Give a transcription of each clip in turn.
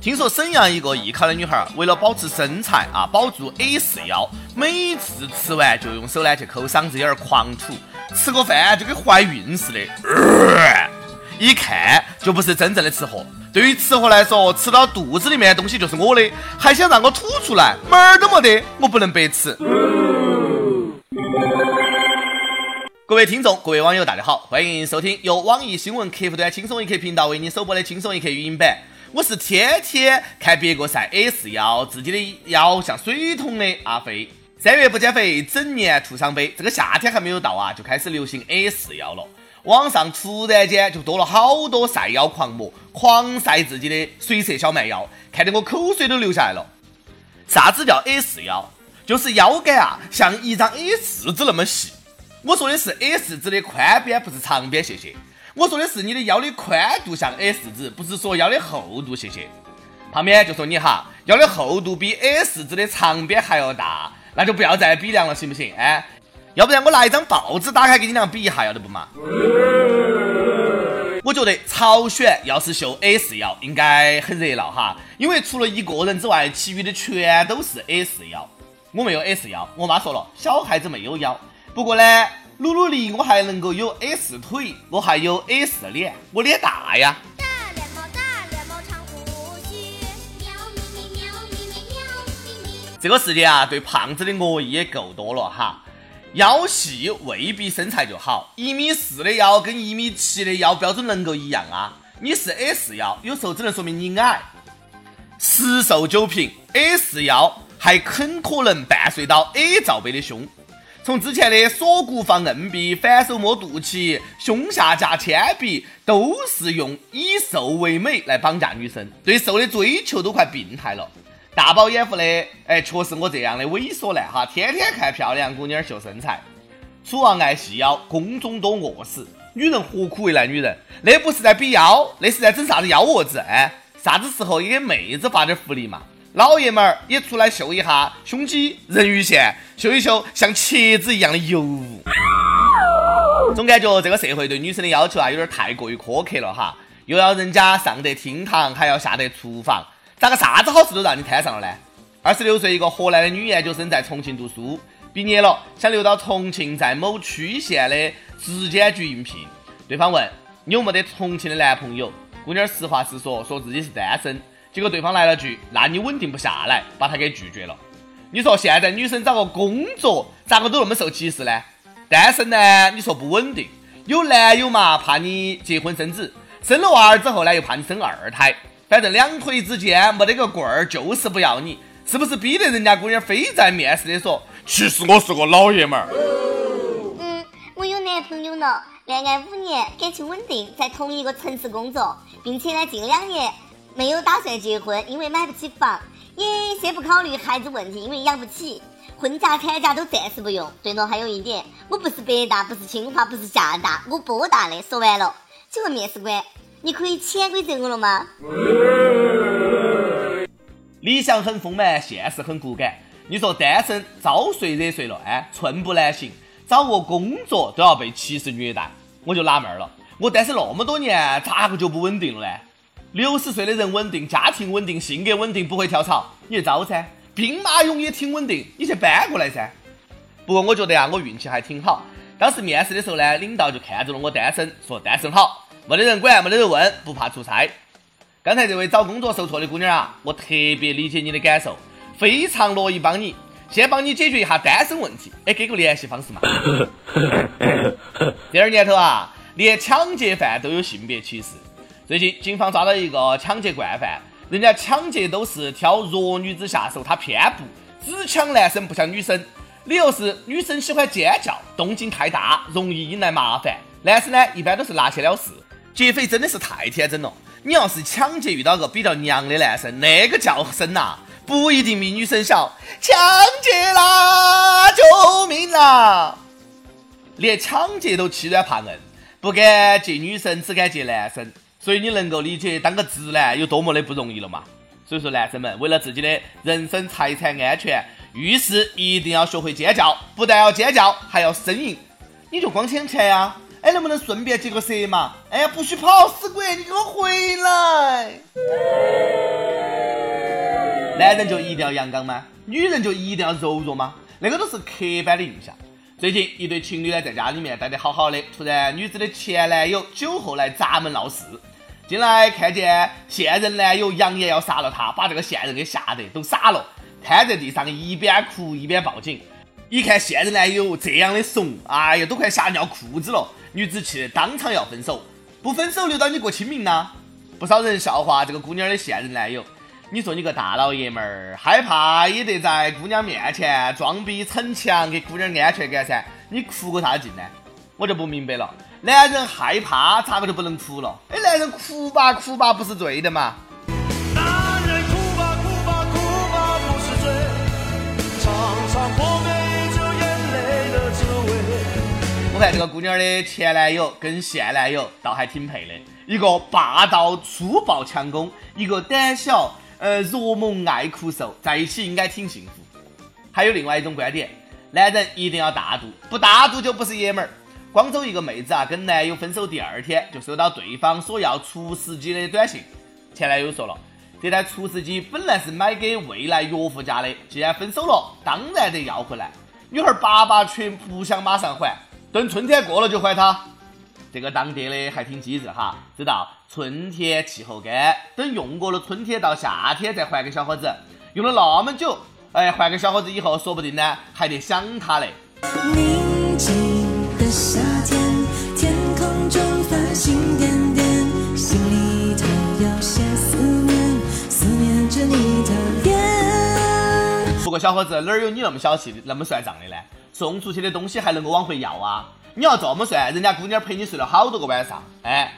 听说沈阳一个艺考的女孩，为了保持身材啊，保住 A4 腰，每次吃完就用手呢去抠嗓子，有点狂吐，吃过饭就跟怀孕似的。一看就不是真正的吃货，对于吃货来说，吃到肚子里面的东西就是我的，还想让我吐出来，门儿都没得，我不能白吃。各位听众，各位网友，大家好，欢迎收听由网易新闻客户端轻松一刻频道为您首播的轻松一刻语音版。我是天天看别个晒 a 四腰，自己的腰像水桶的阿飞。三月不减肥，整年徒伤悲。这个夏天还没有到啊，就开始流行 a 四腰了。网上突然间就多了好多晒腰狂魔，狂晒自己的水色小蛮腰，看得我口水都流下来了。啥子叫 a 四腰？就是腰杆啊，像一张 a 四纸那么细。我说的是 a 四纸的宽边，不是长边，谢谢。我说的是你的腰的宽度像 S 字，不是说腰的厚度，谢谢。旁边就说你哈，腰的厚度比 S 字的长边还要大，那就不要再比量了，行不行？哎，要不然我拿一张报纸打开给你俩比一下，要得不嘛？我觉得朝鲜要是秀 S 腰，应该很热闹哈，因为除了一个人之外，其余的全都是 S 腰。我没有 S 腰，我妈说了，小孩子没有腰。不过呢，努努力，我还能够有 S 腿，我还有 S 脸，我脸大呀。大脸猫，大脸猫，长胡须。喵咪咪，喵咪咪，喵咪咪。这个世界啊，对胖子的恶意也够多了哈。腰细未必身材就好，一米四的腰跟一米七的腰标准能够一样啊？你是 S 腰，有时候只能说明你矮。十瘦九平，S 腰还很可能伴随到 A 罩杯的胸。从之前的锁骨放硬币、反手摸肚脐、胸下架铅笔，都是用以瘦为美来绑架女生，对瘦的追求都快病态了。大饱眼福的，哎，确实我这样的猥琐男哈，天天看漂亮姑娘秀身材，楚王爱细腰，宫中多饿死。女人何苦为难女人？那不是在比腰，那是在整啥子幺蛾子？哎，啥子时候也给妹子发点福利嘛？老爷们儿也出来秀一下胸肌人鱼线秀一秀像茄子一样的油。污 总感觉这个社会对女生的要求啊有点太过于苛刻了哈。又要人家上得厅堂还要下得厨房。咋个啥子好事都让你摊上了呢？二十六岁一个河南的女研究生在重庆读书毕业了想留到重庆在某区县的质监局应聘对方问你有没得重庆的男朋友？姑娘实话实说说自己是单身。结果对方来了句那你稳定不下来把他给拒绝了。你说现在女生找个工作咋个都那么受歧视呢？单身呢你说不稳定有男友嘛怕你结婚生子生了娃儿之后呢又怕你生二胎反正两腿之间没得个棍儿就是不要你是不是逼得人家姑娘非在面试的说其实我是个老爷们儿？嗯我有男朋友了恋爱五年感情稳定在同一个城市工作并且呢近两年没有打算结婚因为买不起房也先不考虑孩子问题因为养不起婚假产假都暂时不用对了还有一点我不是北大不是清华不是厦大我波大的说完了。请问面试官你可以潜规则我了吗？理想很丰满现实很骨感你说单身遭睡惹谁了哎寸步难行找个工作都要被歧视虐待我就纳闷了我单身那么多年咋个就不稳定了呢六十岁的人稳定，家庭稳定，性格稳定，不会跳槽，你去招噻。兵马俑也挺稳定，你去搬过来噻。不过我觉得啊，我运气还挺好。当时面试的时候呢，领导就看中了我单身，说单身好，没得人管，没得人问，不怕出差。刚才这位找工作受挫的姑娘啊，我特别理解你的感受，非常乐意帮你，先帮你解决一下单身问题。哎，给个联系方式嘛。第二年头啊，连抢劫犯都有性别歧视。最近警方抓到一个抢劫惯犯，人家抢劫都是挑弱女子下手，他偏不，只抢男生不抢女生。理由是女生喜欢尖叫，动静太大，容易引来麻烦。男生呢，一般都是拿钱了事。劫匪真的是太天真了。你要是抢劫遇到个比较娘的男生，那个叫声呐，不一定比女生小。抢劫啦！救命啦！连抢劫都欺软怕硬，不敢劫女生，只敢劫男生。所以你能够理解当个直男有多么的不容易了嘛？所以说，男生们为了自己的人身财产安全，遇事一定要学会尖叫，不但要尖叫，还要呻吟。你就光抢钱啊？哎，能不能顺便接个色嘛？哎呀，不许跑，死鬼，你给我回来！男人就一定要阳刚吗？女人就一定要柔弱吗？那个都是刻板的印象。最近一对情侣呢，在家里面待得好好的，突然女子的前男友酒后来砸门闹事，进来看见现任男友扬言要杀了她，把这个现任给吓得都傻了，瘫在地上一边哭一边报警。一看现任男友这样的怂，哎呀，都快吓尿裤子了。女子气得当场要分手，不分手留到你过清明呢？不少人笑话这个姑娘的现任男友。你说你个大老爷们儿，害怕也得在姑娘面前装逼逞强，给姑娘安全感噻。你哭个啥劲呢？我就不明白了。男人害怕咋个就不能哭了？哎，男人哭吧哭吧不是罪的嘛？我看这个姑娘的前男友跟现男友倒还挺配的，一个霸道粗暴强攻，一个胆小。呃，弱萌爱哭瘦，在一起应该挺幸福。还有另外一种观点，男人一定要大度，不大度就不是爷们儿。广州一个妹子啊，跟男友分手第二天，就收到对方索要除湿机的短信。前男友说了，这台除湿机本来是买给未来岳父家的，既然分手了，当然得要回来。女孩爸爸却不想马上还，等春天过了就还他。这个当爹的还挺机智哈，知道春天气候干，等用过了春天到夏天再还给小伙子，用了那么久，哎，还给小伙子以后，说不定呢还得想他嘞。有些思念，思念着你的脸。不过小伙子哪有你那么小气，那么算账的呢？送出去的东西还能够往回要啊？你要这么算，人家姑娘陪你睡了好多个晚上，哎，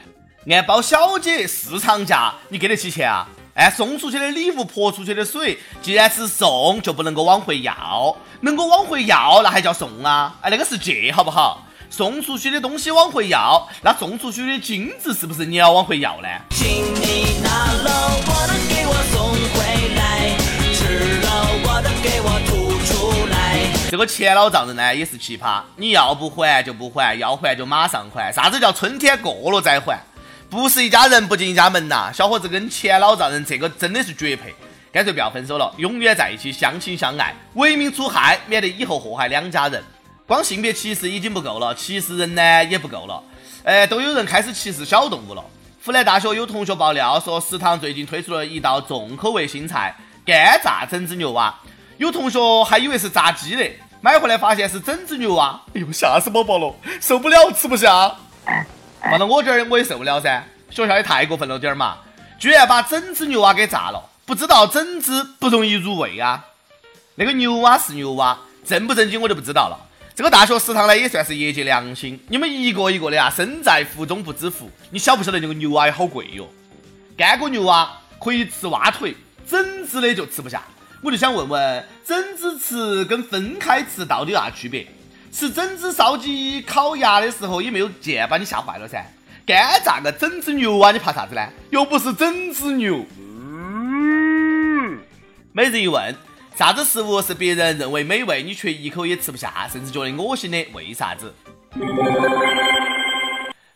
按包小姐市场价，你给得起钱啊？哎，送出去的礼物泼出去的水，既然是送，就不能够往回要，能够往回要那还叫送啊？哎，那个是借，好不好？送出去的东西往回要，那送出去的金子是不是你要往回要呢？请你拿了我的给我送回来，吃了我的给我吐出来。这个钱老丈人呢也是奇葩，你要不还就不还，要还就马上还。啥子叫春天过了再还？不是一家人不进一家门呐！小伙子跟钱老丈人这个真的是绝配，干脆不要分手了，永远在一起，相亲相爱，为民除害，免得以后祸害两家人。光性别歧视已经不够了，歧视人呢也不够了，哎，都有人开始歧视小动物了。湖南大学有同学爆料说，食堂最近推出了一道重口味新菜——干炸整只牛蛙。有同学还以为是炸鸡的，买回来发现是整只牛蛙，哎呦，吓死宝宝了，受不了，吃不下。放到我这儿我也受不了噻，学校也太过分了点儿嘛，居然把整只牛蛙给炸了，不知道整只不容易入味啊。那个牛蛙是牛蛙，正不正经我就不知道了。这个大学食堂呢也算是业界良心，你们一个一个的啊，身在福中不知福。你晓不晓得那个牛蛙好贵哟？干锅牛蛙可以吃蛙腿，整只的就吃不下。我就想问问，整只吃跟分开吃到底有啥区别？吃整只烧鸡、烤鸭的时候也没有剑把你吓坏了噻。干炸个整只牛蛙，你怕啥子呢？又不是整只牛。嗯每日一问：啥子食物是别人认为美味，你却一口也吃不下，甚至觉得恶心的？为啥子？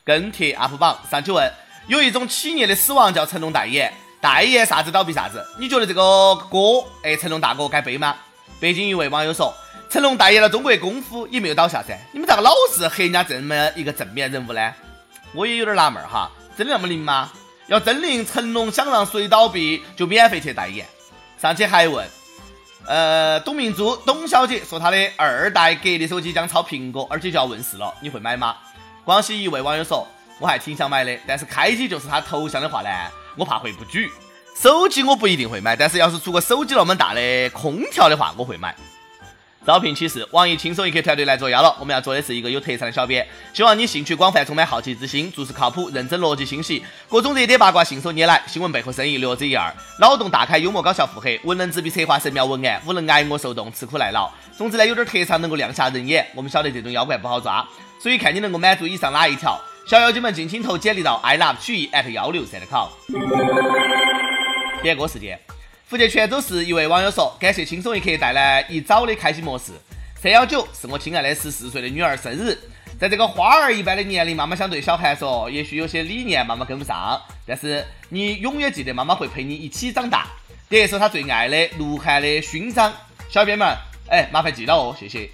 跟帖 UP 榜上去问：有一种企业的死亡叫成龙代言。代言啥子倒闭啥子？你觉得这个锅，哎，成龙大哥该背吗？北京一位网友说，成龙代言了中国功夫也没有倒下噻，你们咋个老是黑人家这么一个正面人物呢？我也有点纳闷哈，真的那么灵吗？要真灵，成龙想让谁倒闭就免费去代言。上去还问，呃，董明珠董小姐说她的二代格力手机将超苹果，而且就要问世了，你会买吗？广西一位网友说，我还挺想买的，但是开机就是他头像的话呢？我怕会不举，手机我不一定会买，但是要是出个手机那么大的空调的话，我会买。招聘启事，网易轻松一刻团队来作妖了。我们要做的是一个有特长的小编，希望你兴趣广泛，充满好奇之心，做事靠谱，认真逻辑清晰，各种热点八卦信手拈来，新闻背后深意略知一二，脑洞大开，幽默搞笑腹黑，文能执笔策划神妙文案，武能挨饿受冻，吃苦耐劳。总之呢，有点特长能够亮瞎人眼。我们晓得这种妖怪不好抓，所以看你能够满足以上哪一条。小妖精们，尽情投简历到 i love 曲艺 at 幺六三的 com。点歌时间，福建泉州市一位网友说：“感谢轻松一刻带来一早的开心模式。三幺九是我亲爱的十四岁的女儿生日，在这个花儿一般的年龄，妈妈想对小韩说，也许有些理念妈妈跟不上，但是你永远记得妈妈会陪你一起长大。点一首他最爱的鹿晗的《勋章》。小编们，哎，麻烦记到哦，谢谢。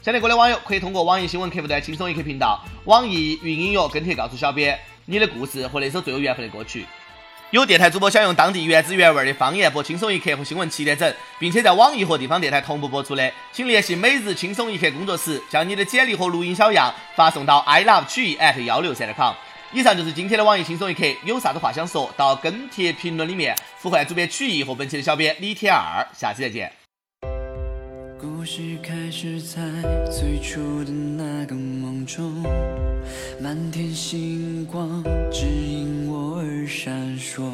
想听歌的网友可以通过网易新闻客户端“轻松一刻”频道、网易云音乐跟帖告诉小编你的故事和那首最有缘分的歌曲。有电台主播想用当地原汁原味的方言播《轻松一刻》和新闻七点整，并且在网易和地方电台同步播出的，请联系每日轻松一刻工作室，将你的简历和录音小样发送到 i love 曲艺 at 幺六三 .com。以上就是今天的网易轻松一刻，有啥子话想说到跟帖评论里面呼唤主编曲艺和本期的小编李天二，下期再见。故事开始在最初的那个梦中，满天星光指引我而闪烁。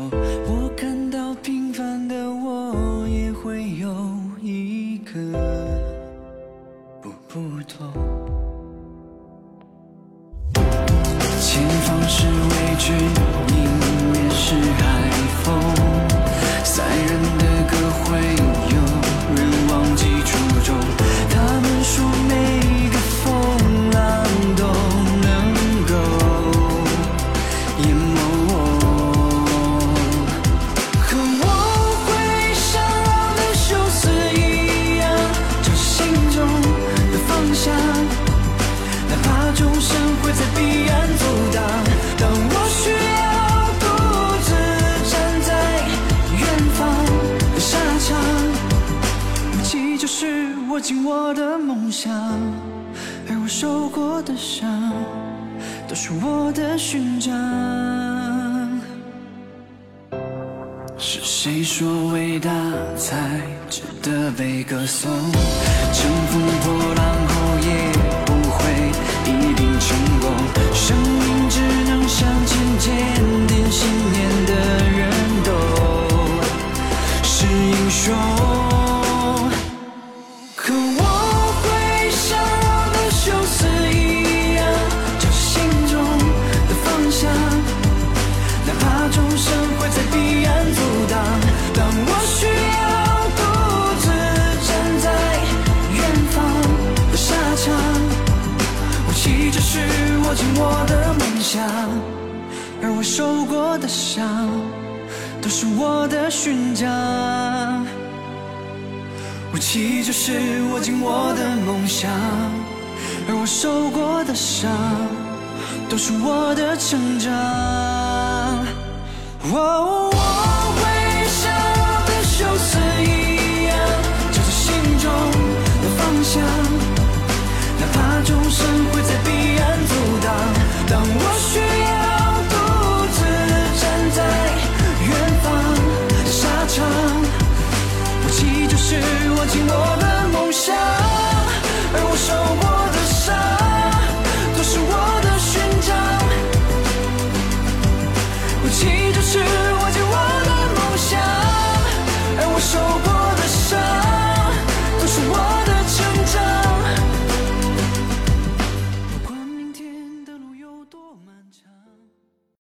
我看到平凡的我也会有一个不不同。前方是未知，众生会在彼岸阻挡，当我需要独自站在远方的沙场，武器就是握紧我的梦想，而我受过的伤，都是我的勋章。是谁说伟大才值得被歌颂？乘风破浪后也一定成功。生命只能向前坚定信念的人都是英雄。我的梦想，而我受过的伤，都是我的勋章。武器就是握紧我的梦想，而我受过的伤。都是我的成长。哦，